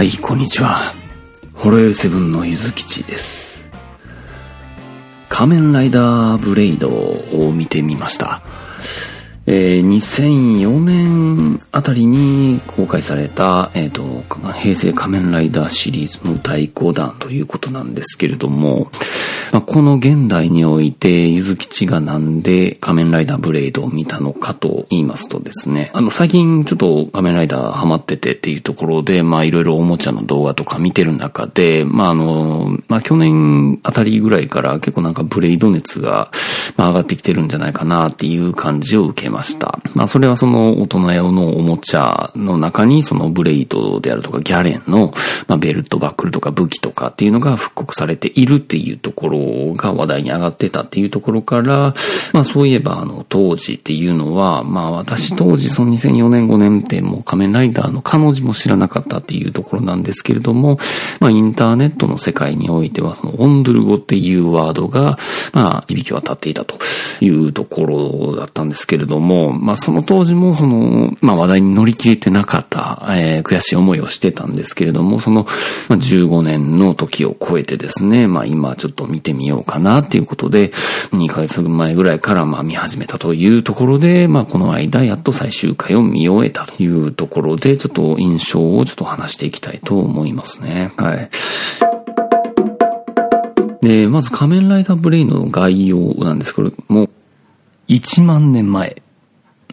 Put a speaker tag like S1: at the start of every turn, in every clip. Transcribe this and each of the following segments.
S1: はい、こんにちは。ホロヨイセブンのゆずきちです。仮面ライダーブレイドを見てみました。えー2004年あたりに公開された、えっ、と、平成仮面ライダーシリーズの第5弾ということなんですけれども、まあ、この現代において、ゆずきちがなんで仮面ライダーブレイドを見たのかと言いますとですね、あの、最近ちょっと仮面ライダーハマっててっていうところで、まあ、いろいろおもちゃの動画とか見てる中で、まあ、あの、まあ、去年あたりぐらいから結構なんかブレイド熱が、上がってきてるんじゃないかなっていう感じを受けました。まあ、それはその大人用のおもちゃの中に、そのブレイドであるとかギャレンの、まあ、ベルト、バックルとか武器とかっていうのが復刻されているっていうところが話題に上がってたっていうところから、まあ、そういえばあの、当時っていうのは、まあ、私当時その2004年5年ってもう仮面ライダーの彼女も知らなかったっていうところなんですけれども、まあ、インターネットの世界においては、そのオンドゥル語っていうワードが、まあ、響き渡っていたというところだったんですけれども、まあ、その当時もその、まあ、話題に乗り切れてなかった、えー悔しい思いをしてたんですけれども、その、まあ、15年の時を超えてですね、まあ、今ちょっと見てみようかなっていうことで、2ヶ月前ぐらいからまあ見始めたというところで、まあ、この間やっと最終回を見終えたというところで、ちょっと印象をちょっと話していきたいと思いますね。はい。で、まず仮面ライダーブレイドの概要なんですけども、1万年前、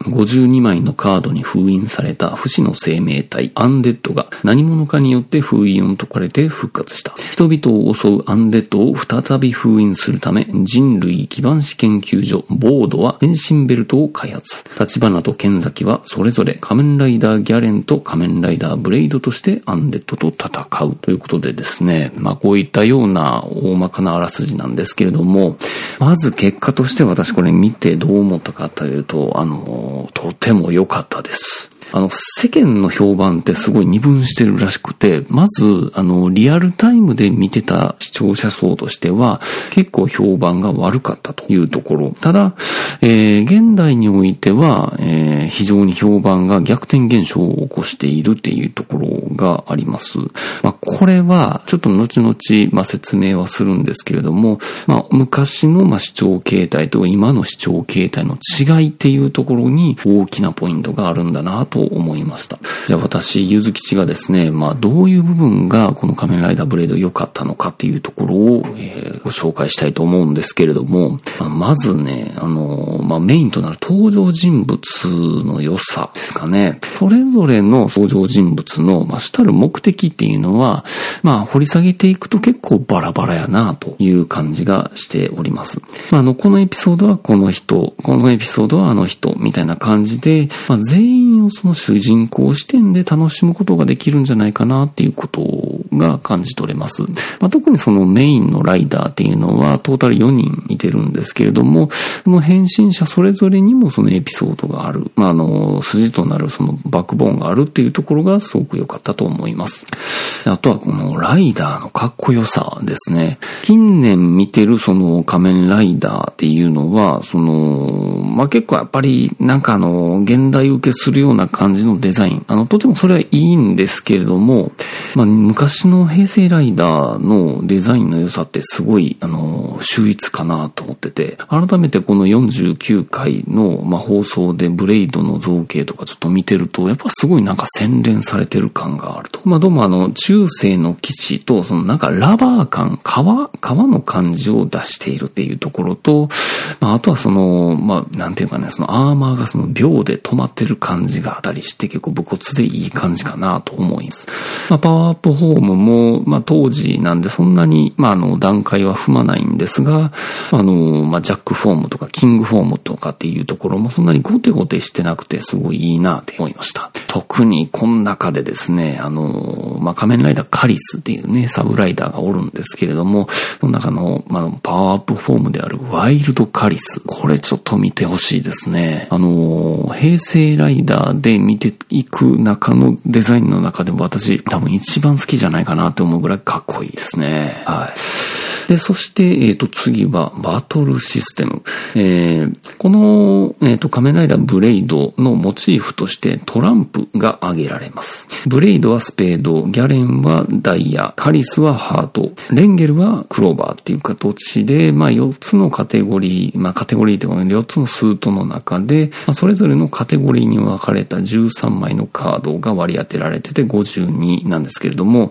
S1: 52枚のカードに封印された不死の生命体アンデッドが何者かによって封印を解かれて復活した。人々を襲うアンデッドを再び封印するため人類基盤史研究所ボードは変身ベルトを開発。立花と剣崎はそれぞれ仮面ライダーギャレンと仮面ライダーブレイドとしてアンデッドと戦うということでですね、まあこういったような大まかなあらすじなんですけれども、まず結果として私これ見てどう思ったかというと、あの、とても良かったです。あの、世間の評判ってすごい二分してるらしくて、まず、あの、リアルタイムで見てた視聴者層としては、結構評判が悪かったというところ。ただ、えー、現代においては、えー、非常に評判が逆転現象を起こしているっていうところがあります。まあ、これは、ちょっと後々、まあ、説明はするんですけれども、まあ、昔の、まあ、視聴形態と今の視聴形態の違いっていうところに大きなポイントがあるんだなとと思いました。じゃあ私、ゆずきちがですね、まあ、どういう部分がこの仮面ライダーブレード良かったのかっていうところを、えーご紹介したいと思うんですけれども、まあまずね、あの、まあ、メインとなる登場人物の良さですかね。それぞれの登場人物の、まあ、主たる目的っていうのは、まあ、掘り下げていくと結構バラバラやなという感じがしております。まあ、あの、このエピソードはこの人、このエピソードはあの人、みたいな感じで、まあ、全員をその主人公視点で楽しむことができるんじゃないかなっていうことが感じ取れます。まあ、特にそのメインのライダーっていうのはトータル4人いてるんですけれども、その変身者それぞれにもそのエピソードがある。まあ、あの、筋となるそのバックボーンがあるっていうところがすごく良かったと思います。あとはこのライダーのかっこよさですね。近年見てるその仮面ライダーっていうのは、その、まあ、結構やっぱりなんかあの、現代受けするような感じのデザイン。あの、とてもそれはいいんですけれども、まあ、昔の平成ライダーのデザインの良さってすごい、あの、秀逸かなと思ってて、改めてこの49回の、まあ、放送でブレイドの造形とかちょっと見てると、やっぱすごいなんか洗練されてる感があると。まあ、どうもあの、中世の基地と、そのなんかラバー感、革、革の感じを出しているっていうところと、まあ、あとはその、まあ、なんていうかね、そのアーマーがその秒で止まってる感じがあたりして結構武骨でいい感じかなと思います。まあ、パワーアップフォームも、まあ、当時なんでそんなに、まあ、あの、段階は踏まないんですが、あの、まあ、ジャックフォームとかキングフォームとかっていうところもそんなにゴテゴテしてなくてすごいいいなって思いました。特にこの中でですね、あの、まあ、仮面ライダーカリスっていうね、サブライダーがおるんですけれども、その中の、まあ、パワーアップフォームであるワイルドカリス。これちょっと見てほしいですね。あの、平成ライダーで見ていく中のデザインの中でも私多分一番好きじゃないかなって思うぐらいかっこいいですね。はい。で、そして、えっ、ー、と、次は、バトルシステム。えー、この、えっ、ー、と、仮面ライダーブレイドのモチーフとしてトランプが挙げられます。ブレイドはスペード、ギャレンはダイヤ、カリスはハート、レンゲルはクローバーっていう形で、まあ、4つのカテゴリー、まあ、カテゴリーっていうのは4つのスートの中で、まあ、それぞれのカテゴリーに分かれた13枚のカードが割り当てられてて52なんですけれども、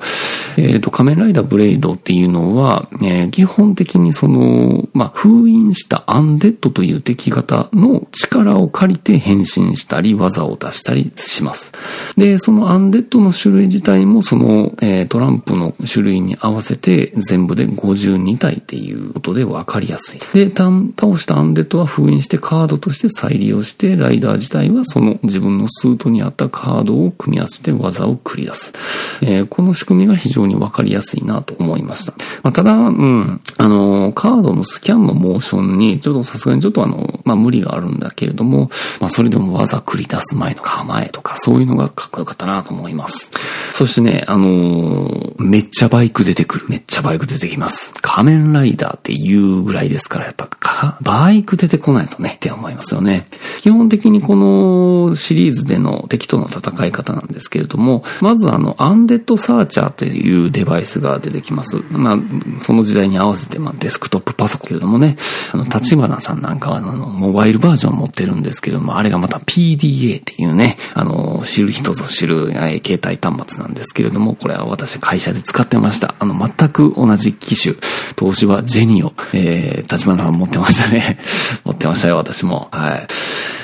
S1: えっ、ー、と、仮面ライダーブレイドっていうのは、えー、基本的にその、まあ、封印したアンデッドという敵型の力を借りて変身したり、技を出したりします。で、そのアンデッドの種類自体もその、えー、トランプの種類に合わせて全部で52体っていうことで分かりやすい。で、倒したアンデッドは封印してカードとして再利用して、ライダー自体はその自分のスートに合ったカードを組み合わせて技を繰り出す。えー、この仕組みが非常に分かりやすいなと思いました。まあ、ただ、うん、あの、カードのスキャンのモーションに、ちょっとさすがにちょっとあの、まあ、無理があるんだけれども、まあ、それでも技繰り出す前の構えとか、そういうのがかっこよかったなと思います。そしてね、あのー、めっちゃバイク出てくる。めっちゃバイク出てきます。仮面ライダーっていうぐらいですから、やっぱか、バイク出てこないとね、って思いますよね。基本的にこのシリーズでの敵との戦い方なんですけれども、まずあの、アンデッドサーチャーというデバイスが出てきます。まあ、その時代に合わせて、まあ、デスクトップパソコンけれどもね、あの、立花さんなんかはあの、モバイルバージョン持ってるんですけども、あれがまた PDA っていうね、あの、知る人ぞ知る、え携帯端末なんですけれども、これは私会社で使ってました。あの、全く同じ機種、投資はジェニオ、えー、立花さん持ってましたね。持ってましたよ、私も。はい。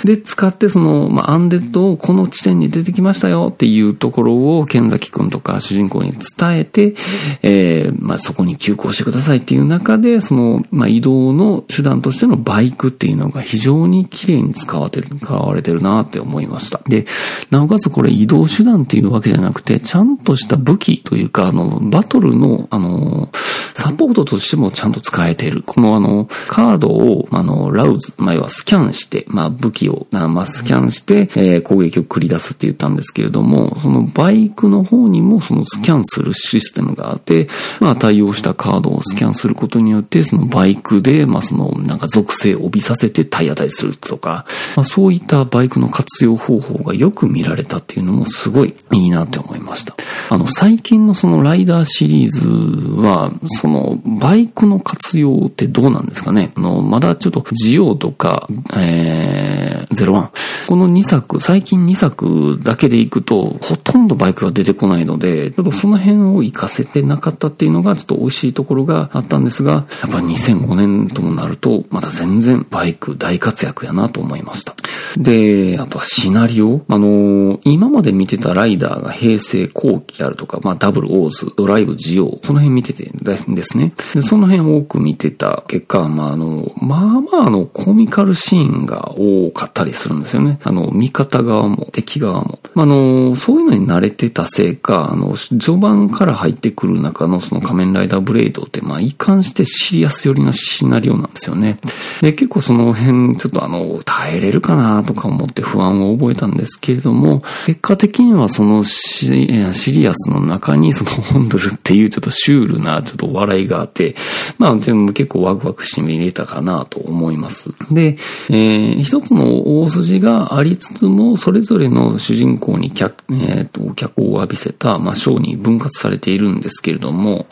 S1: で、使ってその、まあ、アンデッドをこの地点に出てきましたよっていうところを、剣崎くんとか主人公に伝えて、えー、まあ、そこに急行してくださいっていう中で、その、まあ、移動の手段としてのバイクっていうのが非常に綺麗に使われてる、使われてるなって思いました。で、なおかつこれ移動手段っていうわけじゃなくて、ちゃんとした武器というか、あの、バトルの、あの、サポートとしてもちゃんと使えてる。このあの、カードを、あの、ラウズ、まあ、要はスキャンして、まあ、武器をを、まあ、スキャンして、え、攻撃を繰り出すって言ったんですけれども、そのバイクの方にもそのスキャンするシステムがあって、まあ、対応したカードをスキャンすることによって、そのバイクで、まあ、その、なんか属性を帯びさせて体当たりするとか、まあ、そういったバイクの活用方法がよく見られたっていうのもすごいいいなって思いました。あの、最近のそのライダーシリーズは、その、バイクの活用ってどうなんですかね？あの、まだちょっと、ジオとか、えー、01。この2作、最近2作だけでいくと、ほとんどバイクが出てこないので、ちょっとその辺を活かせてなかったっていうのが、ちょっと美味しいところがあったんですが、やっぱ2005年ともなると、まだ全然バイク大活躍やなと思いました。で、あとはシナリオ。あの今まで見てたライダーが平成後期あるとか、まあダブルオーズ、ドライブジオ、その辺見ててですね。で、その辺多く見てた結果、まああの、まあまああの、コミカルシーンが多かったりするんですよね。あの、味方側も敵側も。あの、そういうのに慣れてたせいか、あの、序盤から入ってくる中のその仮面ライダーブレイドって、まあ、一貫してシリアス寄りなシナリオなんですよね。で、結構その辺、ちょっとあの、耐えれるかなとか思って不安を覚えたんですけれども、結果的にはそのシリアスの中にそのホンドルっていうちょっとシュールなちょっと笑いがあって、まあ、全部結構ワクワクして見れたかなと思います。で、えー、一つの大筋がありつつも、それぞれの主人公に脚、えー、と、脚光を浴びせた、まあ、章に分割されているんですけれども、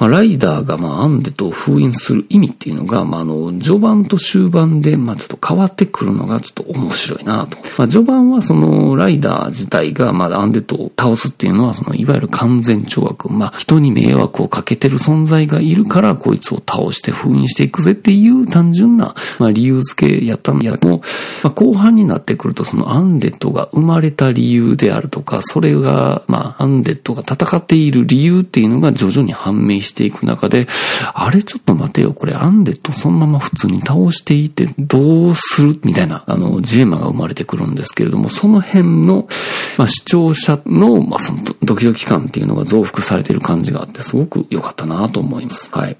S1: まあ、ライダーが、まあ、アンデと封印する意味っていうのが、まあ、あの、序盤と終盤で、まあ、ちょっと変わってくるのがちょっと面白いなと。まあ、序盤はその、ライダー自体が、まあ、アンデと倒すっていうのは、その、いわゆる完全懲悪、まあ、人に迷惑をかけてる存在がいるから、こいつを倒して封印していくぜっていう単純な、まあ、理由付けやったんやも、まあ、後半になってくると、そのアンデッドが生まれた理由であるとか、それが、まあ、アンデッドが戦っている理由っていうのが徐々に判明していく中で、あれちょっと待てよ、これアンデッドそのまま普通に倒していてどうするみたいな、あの、ジレマが生まれてくるんですけれども、その辺の、まあ、視聴者の、まあ、そのドキドキ感っていうのが増幅されてる感じがあって、すごく良かったなと思います。はい。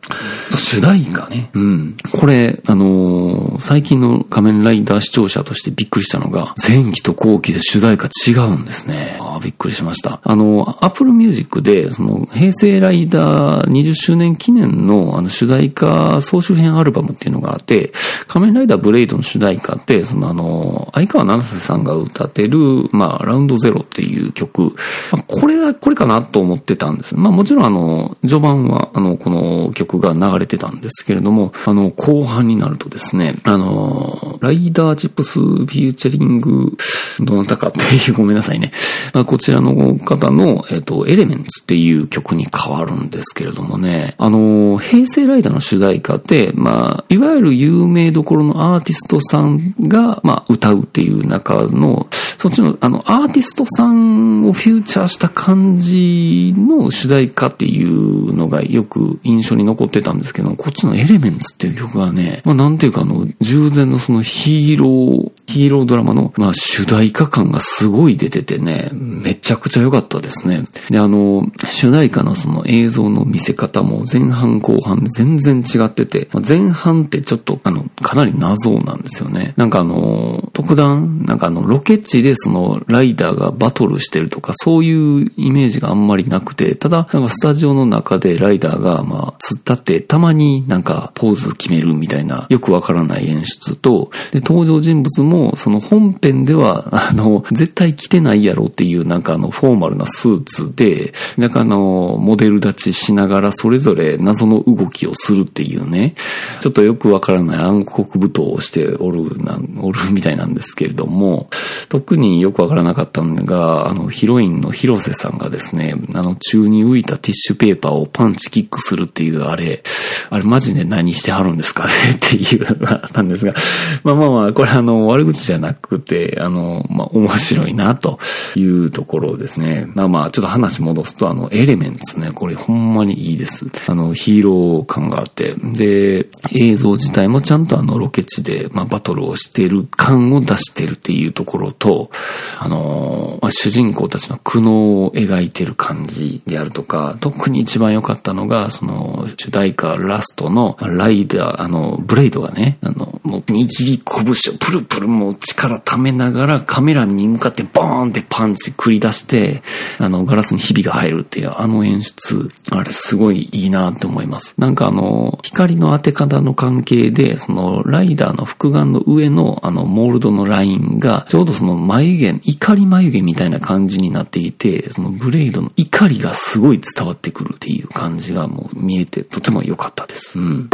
S1: 主題歌ね。うん。これ、あのー、最近の仮面ライダー視聴者としてびっくりしたのが、前期と後期で主題歌違うんですね。あびっくりしました。あの、Apple Music で、その、平成ライダー20周年記念の、あの、主題歌総集編アルバムっていうのがあって、仮面ライダーブレイドの主題歌って、そのあの、相川七瀬さんが歌ってる、まあ、 Round ZERO っていう曲、まあ、これだ、これかなと思ってたんです。まあ、もちろんあの、序盤は、あの、この曲が流れてたんですけれども、あの、後半になるとですね、あの、 RIDER CHIPS featuring、どなたかっていう、ごめんなさいね。まあ、こちらの方の、えっ、と、 ELEMENTS っていう曲に変わるんですけれどもね、あの、平成ライダーの主題歌って、まあ、いわゆる有名どころのアーティストさんが、まあ、歌うっていう中の、そっちの、あの、アーティストさんをフューチャーした感じじの主題歌っていうのがよく印象に残ってたんですけど、こっちのエレメンツっていう曲がね、まあ、なんていうかあの、従前のそのヒーロー、ヒーロードラマの、まあ、主題歌感がすごい出ててね、めちゃくちゃ良かったですね。で、あの、主題歌のその映像の見せ方も前半後半全然違っててま、前半ってちょっと、あの、かなり謎なんですよね。なんかあの、特段、なんかあの、ロケ地でその、ライダーがバトルしてるとか、そういうイメージがあんまりなくて、ただ、なんかスタジオの中でライダーが、まあ、突っ立って、たまになんかポーズ決めるみたいな、よくわからない演出と、で、登場人物も、その本編では、あの、絶対着てないやろっていう、なんかあの、フォーマルなスーツで、なんかあの、モデル立ちしながら、それぞれ謎の動きをするっていうね、ちょっとよくわからない暗黒舞踏をしておる、なんおるみたいなんですけれども、特によくわからなかったのが、あの、ヒロインの広瀬さんがですね、あの、宙に浮いたティッシュペーパーをパンチキックするっていうあれ、あれマジで何してはるんですかね？っていうのがあったんですが、まあまあまあ、これあの、悪口じゃなくて、あの、まあ面白いなというところですね。まあまあ、ちょっと話戻すと、あの、エレメンツね、これほんまにいいです。あの、ヒーロー感があって、で、映像自体もちゃんとあの、ロケ地で、まあ、バトルをしてる感を出してるっていうところと、あの、まあ、主人公たちの苦悩を描いてる感じであるとか、特に一番良かったのが、その、主題歌ラストのライダー、あの、ブレイドがね、あの、もう握り拳をプルプルもう力溜めながらカメラに向かってボーンってパンチ繰り出して、あの、ガラスにひびが入るっていうあの演出、あれすごいいいなって思います。なんかあの、光の当て方の関係で、その、ライダーの複眼の上のあの、モールドのラインが、ちょうどその眉毛、怒り眉毛みたいな感じになっていて、そのブレイドの怒りがすごい伝わってくるっていう感じがもう見えてとても良かったです。うん。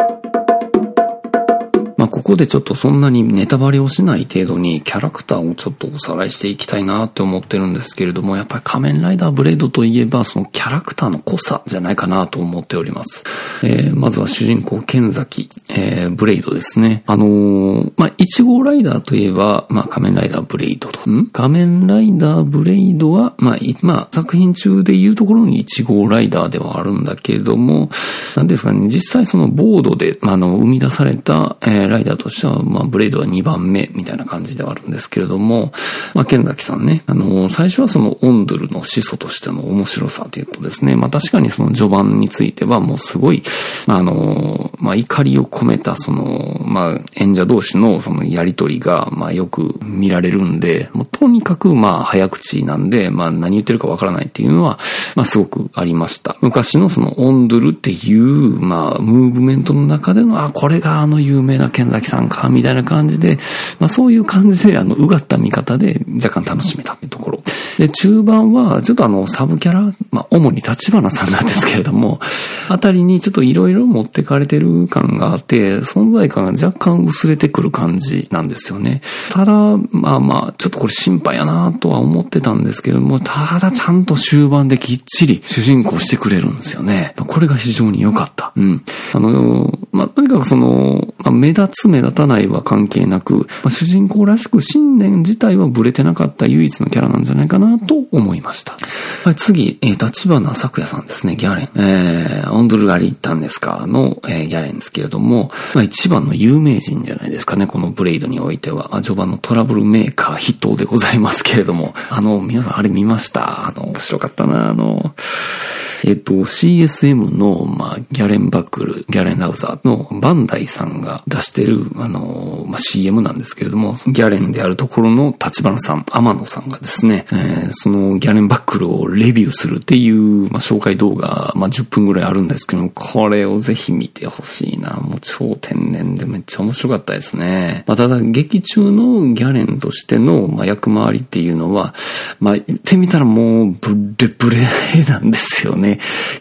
S1: まあ、ここでちょっとそんなにネタバレをしない程度にキャラクターをちょっとおさらいしていきたいなって思ってるんですけれども、やっぱり仮面ライダーブレードといえばそのキャラクターの濃さじゃないかなと思っております。えー、まずは主人公、剣崎、えー、ブレイドですね。あのー、まあ、1号ライダーといえば、まあ、仮面ライダーブレイドと。ん？仮面ライダーブレイドは、まあ、まあ、作品中で言うところに1号ライダーではあるんだけれども、なんですかね、実際そのボードで、まあ、あの、生み出された、えー、ライダーとしては、まあ、ブレイドは2番目みたいな感じではあるんですけれども、まあ、剣崎さんね、あの、最初はそのオンドゥルの始祖としての面白さというとですね、まあ、確かにその序盤についてはもうすごい、あ、の、まあ、怒りを込めたその、まあ、演者同士のそのやりとりが、まあ、よく見られるんで、もうとにかく、まあ、早口なんで、まあ、何言ってるかわからないっていうのは、まあ、すごくありました。昔のそのオンドルっていう、まあ、ムーブメントの中での、あ、これがあの有名な剣剣崎さんか、みたいな感じで、まあそういう感じで、あの、うがった見方で若干楽しめたっていうところ。で、中盤は、ちょっとあの、サブキャラ、まあ主に立花さんなんですけれども、あたりにちょっといろいろ持ってかれてる感があって、存在感が若干薄れてくる感じなんですよね。ただ、まあまあ、ちょっとこれ心配やなとは思ってたんですけれども、ただちゃんと終盤できっちり主人公してくれるんですよね。これが非常に良かった。うん。あの、まあ、とにかくその、まあ、目立つ目立たないは関係なく、まあ、主人公らしく信念自体はブレてなかった唯一のキャラなんじゃないかなと思いました。はい、次、えー、立花咲也さんですね、ギャレン。えー、オンドルガリッタンですかの、えー、ギャレンですけれども、まあ、一番の有名人じゃないですかね、このブレイドにおいては。序盤のトラブルメーカー筆頭でございますけれども、あの、皆さんあれ見ました？あの、面白かったな、あの、えっ、と、CSM の、まあ、ギャレンバックル、ギャレンラウザーのバンダイさんが出してる、あの、まあ、CM なんですけれども、ギャレンであるところの立花さん、天野さんがですね、えー、そのギャレンバックルをレビューするっていう、まあ、紹介動画、まあ、10分ぐらいあるんですけど、これをぜひ見てほしいな。もう超天然でめっちゃ面白かったですね。まあ、ただ、劇中のギャレンとしての、まあ、役回りっていうのは、まあ、言ってみたらもう、ブレブレなんですよね。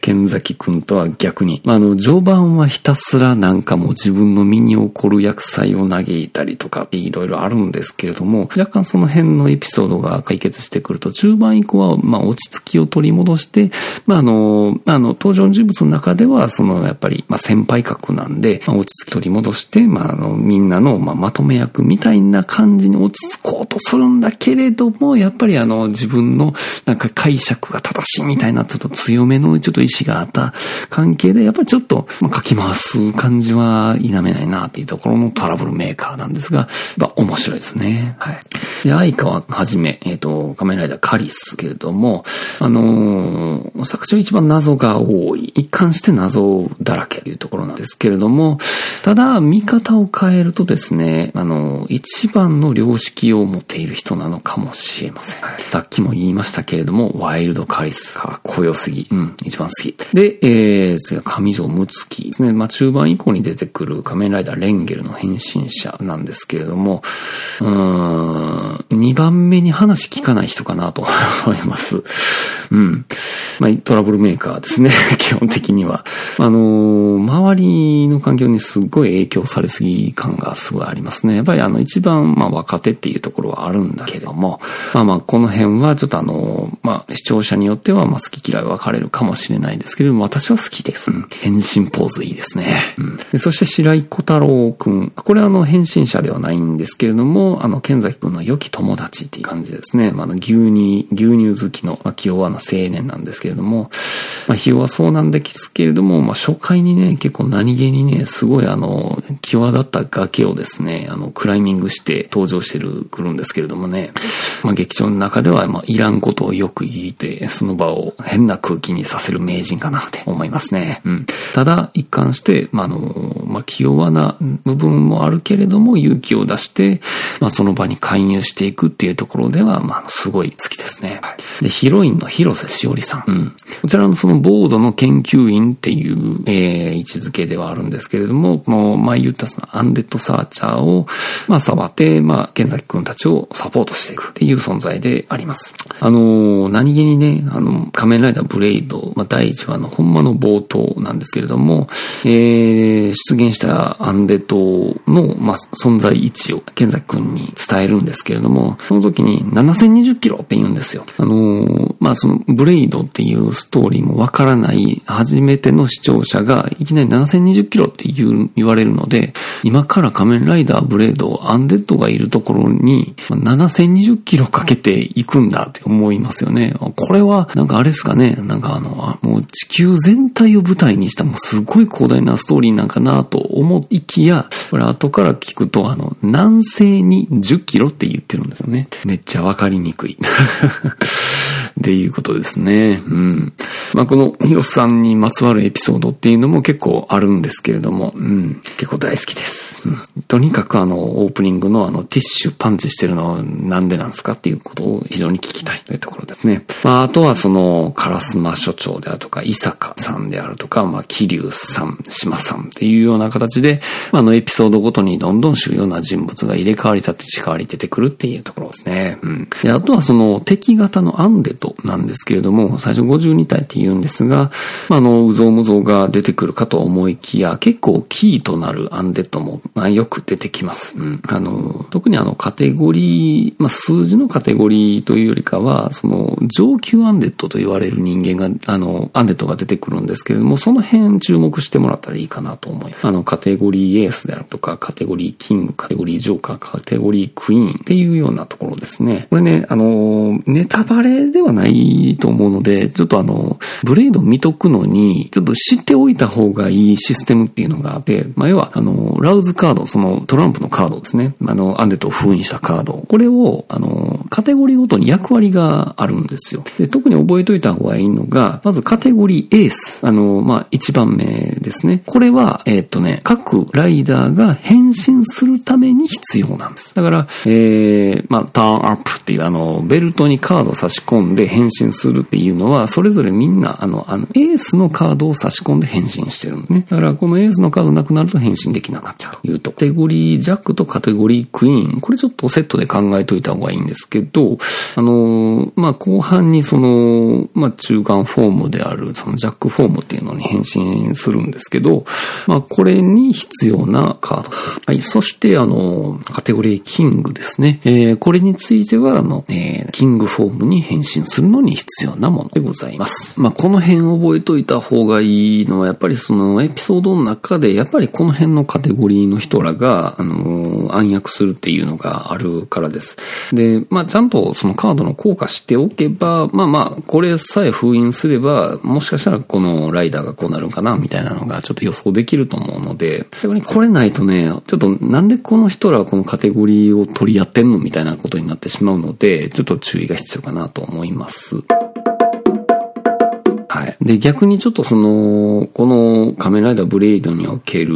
S1: 剣崎くんとは逆に。まあ、あの、序盤はひたすらなんかもう自分の身に起こる薬剤を嘆いたりとかっていろいろあるんですけれども、若干その辺のエピソードが解決してくると、中盤以降は、まあ、落ち着きを取り戻して、まあ、あの、あの、登場人物の中では、その、やっぱり、まあ、先輩格なんで、まあ、落ち着き取り戻して、まあ、あの、みんなの、まあ、まとめ役みたいな感じに落ち着こうとするんだけれども、やっぱりあの、自分の、なんか解釈が正しいみたいな、ちょっと強めの、ちょっと意志があった関係で、やっぱりちょっと、まあ、書き回す感じは否めないなっていうところのトラブルメーカーなんですが、まあ、面白いですね。はい。で、相川はじめ、えっ、ー、と、仮面ライダーカリスけれども、あのー、作中一番謎が多い。一貫して謎だらけというところなんですけれども、ただ、見方を変えるとですね、あのー、一番の良識を持っている人なのかもしれません。さっきも言いましたけれども、ワイルドカリスかっこよすぎ。うん、一番好き。で、えー、次は上条睦月ですね。まあ、中盤以降に出てくる仮面ライダーレンゲルの変身者なんですけれども、うーん、2番目に話聞かない人かなと 思います。うん。まあ、トラブルメーカーですね。基本的には。あのー、周りの環境にすっごい影響されすぎ感がすごいありますね。やっぱりあの、一番、まあ、若手っていうところはあるんだけれども、まあまあ、この辺はちょっとあのー、まあ、視聴者によっては、まあ、好き嫌い分かれるかもしれないですけれども、私は好きです。うん。変身ポーズいいですね。うん。でそして白井小太郎くん。これはあの、変身者ではないんですけれども、あの、剣崎くんの良き友達っていう感じですね。まあ、の、牛乳、牛乳好きの、まあ、気弱な青年なんですけれども、まあ、費用はそうなんですけれども、まあ、初回にね、結構何気にね、すごいあの、際立った崖をですね、あの、クライミングして登場してる、来るんですけれどもね、まあ、劇場の中では、まあ、いらんことをよく言って、その場を変な空気にさせる名人かなって思いますね。うん。ただ、一貫して、まあ、あの、まあ、気弱な部分もあるけれども、勇気を出して、まあ、その場に介入していくっていうところでは、まあ、すごい好きですね。で、ヒロインの広瀬しおりさん。うん。こちらのそのボードの研究員っていう、えー、位置づけではあるんですけれども、この前言ったそのアンデッドサーチャーを、まあ、触って、まあ、剣崎くんたちをサポートしていくっていう存在であります。あのー、何気にね、あの、仮面ライダーブレイド、まあ、第1話のほんまの冒頭なんですけれども、えー、出現したアンデッドの、まあ、存在位置を剣崎くんに伝えるんですけれども、その時に7020キロって言うんですよ。あのー、まあ、その、ブレイドっていうストーリーもわからない初めての視聴者がいきなり7020キロって言う言われるので、今から仮面ライダーブレード、アンデッドがいるところに7020キロかけていくんだって思いますよね。これは、なんかあれですかね、なんかあの、もう地球全体を舞台にしたもうすごい広大なストーリーなんかなと思いきや、これ後から聞くと、あの、南西に10キロって言ってるんですよね。めっちゃわかりにくい。っていうことですね。うん。まあ、このヒロさんにまつわるエピソードっていうのも結構あるんですけれども、うん。結構大好きです。うん。とにかくあの、オープニングのあの、ティッシュパンチしてるのはなんでなんですかっていうことを非常に聞きたいというところですね。まあ、あとはその、烏丸所長であるとか、伊坂さんであるとか、まあ、桐生さん、島さんっていうような形で、あ、の、エピソードごとにどんどん主要な人物が入れ替わり立ち替わり出てくるっていうところですね。うん。で、あとはその、敵型のアンデトなんですけれども、最初52体って言うんですが、まあ、あの、うぞうむぞうが出てくるかと思いきや、結構キーとなるアンデッドも、まあ、よく出てきます。うん。あの、特にあの、カテゴリー、まあ、数字のカテゴリーというよりかは、その、上級アンデッドと言われる人間が、あの、アンデッドが出てくるんですけれども、その辺注目してもらったらいいかなと思います。あの、カテゴリーエースであるとか、カテゴリーキング、カテゴリージョーカー、カテゴリークイーンっていうようなところですね。これね、あの、ネタバレではないないと思うので、ちょっとあの、ブレード見とくのに、ちょっと知っておいた方がいいシステムっていうのがあって、まあ、要は、あの、ラウズカード、そのトランプのカードですね。あの、アンデットを封印したカード。これを、あの、カテゴリーごとに役割があるんですよ。で特に覚えといた方がいいのが、まずカテゴリーエース。あの、まあ、一番目ですね。これは、えー、っとね、各ライダーが変身するために必要なんです。だから、えー、まあ、ターンアップっていう、あの、ベルトにカード差し込んでで変身するっていうのは、それぞれみんな、あの、あの、エースのカードを差し込んで変身してるんですね。だから、このエースのカードなくなると変身できなくなっちゃうというと。カテゴリージャックとカテゴリークイーン。これちょっとセットで考えといた方がいいんですけど、あの、まあ、後半にその、まあ、中間フォームである、そのジャックフォームっていうのに変身するんですけど、まあ、これに必要なカード。はい。そして、あの、カテゴリーキングですね。えー、これについては、もう、えー、キングフォームに変身するのに必要なものでございます。まあ、この辺覚えといた方がいいのは、やっぱりそのエピソードの中で、やっぱりこの辺のカテゴリーの人らが、あの、暗躍するっていうのがあるからです。で、まあ、ちゃんとそのカードの効果しておけば、まあまあ、これさえ封印すれば、もしかしたらこのライダーがこうなるんかな、みたいなのがちょっと予想できると思うので、逆にこれないとね、ちょっとなんでこの人らはこのカテゴリーを取り合ってんの？みたいなことになってしまうので、ちょっと注意が必要かなと思います。ます。で、逆にちょっとその、この仮面ライダーブレイドにおける、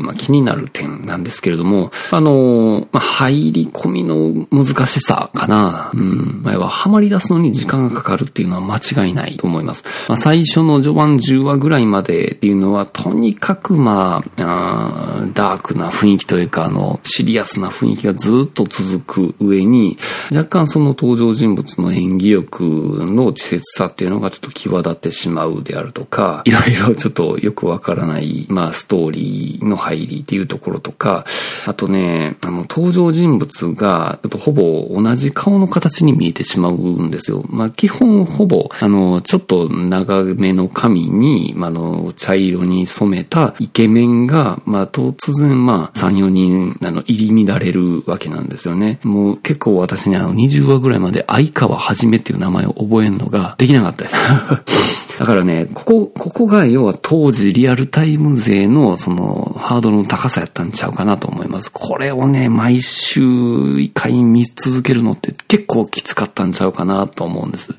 S1: まあ、気になる点なんですけれども、あの、まあ、入り込みの難しさかな。うん。前はハマり出すのに時間がかかるっていうのは間違いないと思います。まあ、最初の序盤10話ぐらいまでっていうのは、とにかくまあ、あダークな雰囲気というか、あの、シリアスな雰囲気がずっと続く上に、若干その登場人物の演技力の稚拙さっていうのがちょっと際立ってってしまうであるとか、いろいろちょっとよくわからない、まあ、ストーリーの入りっていうところとか、あとね、あの、登場人物が、ちょっとほぼ同じ顔の形に見えてしまうんですよ。まあ、基本ほぼ、あの、ちょっと長めの髪に、まあ、の、茶色に染めたイケメンが、まあ、突然、まあ、3、4人、あの、入り乱れるわけなんですよね。もう結構私ね、あの、20話ぐらいまで相川はじめっていう名前を覚えるのができなかったです。だからね、ここ、ここが要は当時リアルタイム勢のそのハードルの高さやったんちゃうかなと思います。これをね、毎週一回見続けるのって結構きつかったんちゃうかなと思うんです。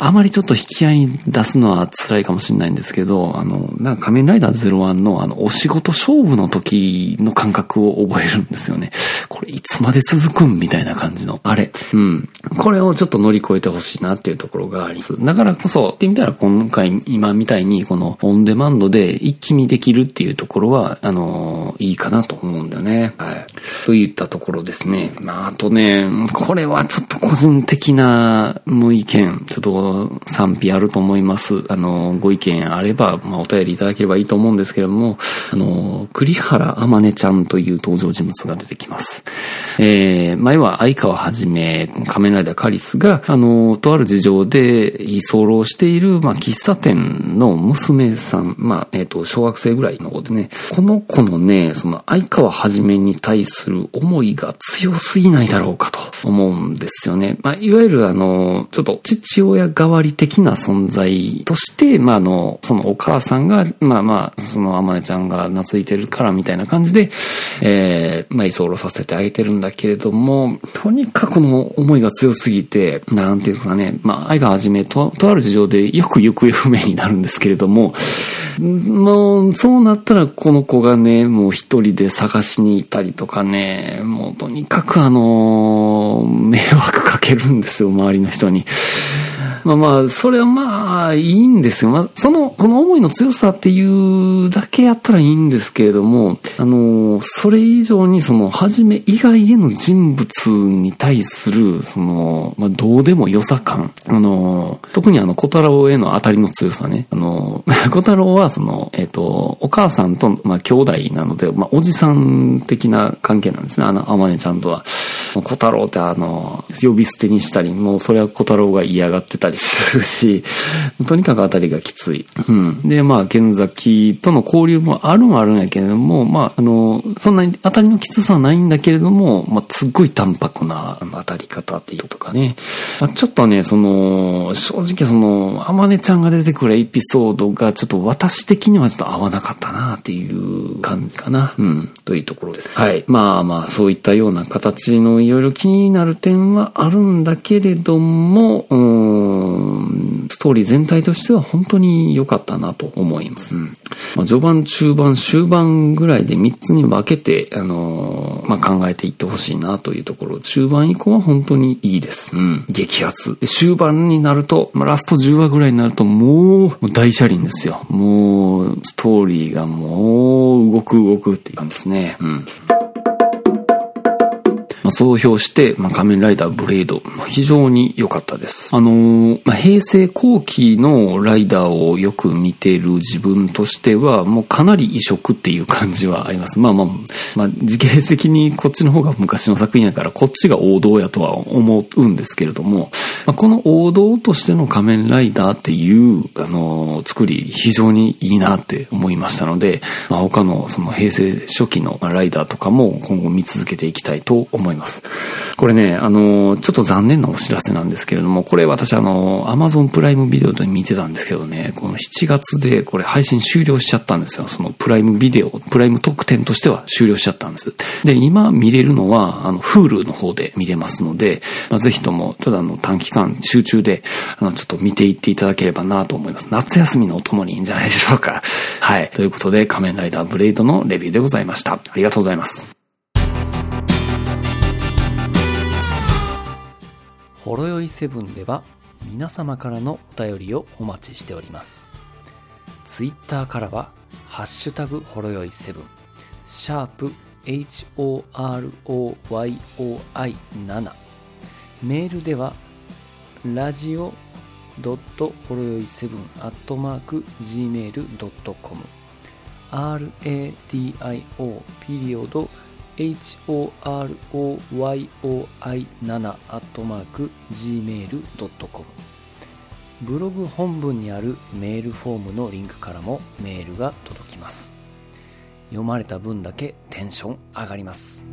S1: あまりちょっと引き合いに出すのは辛いかもしれないんですけど、あの、なんか仮面ライダー01のあの、お仕事勝負の時の感覚を覚えるんですよね。これいつまで続くんみたいな感じの。あれ。うん。これをちょっと乗り越えてほしいなっていうところがあります。だからこそ、ってみたら今回、今みたいにこのオンデマンドで一気見できるっていうところは、あのいいかなと思うんだよね。はい。といったところですね。まあ、あとね、これはちょっと個人的な無意見、ちょっと賛否あると思います。あの、ご意見あれば、まあ、お便りいただければいいと思うんですけれども、あの、栗原あまねちゃんという登場人物が出てきます。えー、前は相川はじめ、仮面ライダーカリスが、あの、とある事情で居候している、まあ、喫茶店の娘さん、まあ、えっ、ー、と、小学生ぐらいの子でね、この子のね、その相川はじめに対する思いが強すぎないだろうかと思うんですよね。まあ、いわゆるあの、ちょっと父親代わり的な存在として、まあ、あの、そのお母さんが、まあまあ、そのあまねちゃんが懐いてるからみたいな感じで、えー、まあ、居候させてあげてるんだけれども、とにかくの思いが強すぎて、なんていうかね、まあ、愛がはじめと、とある事情でよく行方不明になるんですけれども、もう、そうなったらこの子がね、もう一人で探しに行ったりとかね、もうとにかくあの、迷惑かけるんですよ、周りの人に。まあまあ、それはまあ、いいんですよ。まあ、その、この思いの強さっていうだけやったらいいんですけれども、あの、それ以上にその、はじめ以外への人物に対する、その、まあ、どうでも良さ感。あの、特にあの、小太郎への当たりの強さね。あの、小太郎はその、えっ、ー、と、お母さんと、まあ、兄弟なので、まあ、おじさん的な関係なんですね。あの、あまねちゃんとは。小太郎ってあの、呼び捨てにしたり、もうそれは小太郎が嫌がってたりりするし、とにかく当たりがきつい。うん。で、まあ、剣崎との交流もあるはあるんやけれども、まあ、あの、そんなに当たりのきつさはないんだけれども、まあ、すっごい淡白な当たり方っていうとかね。まあ、ちょっとね、その、正直その、あまねちゃんが出てくるエピソードがちょっと私的にはちょっと合わなかったなっていう感じかな。うん。というところです。はい。まあまあ、そういったような形のいろいろ気になる点はあるんだけれども、うん、ストーリー全体としては本当に良かったなと思います。うん。まあ、序盤、中盤、終盤ぐらいで3つに分けて、あのー、まあ、考えていってほしいなというところ。中盤以降は本当にいいです。うん。激アツ。で終盤になると、まあ、ラスト10話ぐらいになるともう、もう大車輪ですよ。もう、ストーリーがもう、動く動くっていう感じですね。うん。まあ、総評して、まあ、仮面ライダーブレード、まあ非常に良かったです。あのー、まあ、平成後期のライダーをよく見てる自分としては、もうかなり異色っていう感じはあります。まあまあ、まあ、時系列的にこっちの方が昔の作品やから、こっちが王道やとは思うんですけれども、まあ、この王道としての仮面ライダーっていう、あのー、作り、非常にいいなって思いましたので、まあ、他のその平成初期のライダーとかも今後見続けていきたいと思います。います。これね、あの、ちょっと残念なお知らせなんですけれども、これ私あの、アマゾンプライムビデオで見てたんですけどね、この7月でこれ配信終了しちゃったんですよ。そのプライムビデオ、プライム特典としては終了しちゃったんです。で、今見れるのは、あの、Hulu の方で見れますので、まあ、ぜひとも、ちょっとあの、短期間集中で、あの、ちょっと見ていっていただければなと思います。夏休みのお供にいいんじゃないでしょうか。はい。ということで、仮面ライダーブレイドのレビューでございました。ありがとうございます。
S2: ほろよいセブンでは皆様からのお便りをお待ちしております。ツイッターからは、ハッシュタグほろよいセブン、シャープ HOROYOI7、メールでは、ラジオドットほろよいセブンアットマーク gmail.com radio ピリオド horoyoi7-gmail.com ブログ本文にあるメールフォームのリンクからもメールが届きます。読まれた分だけテンション上がります。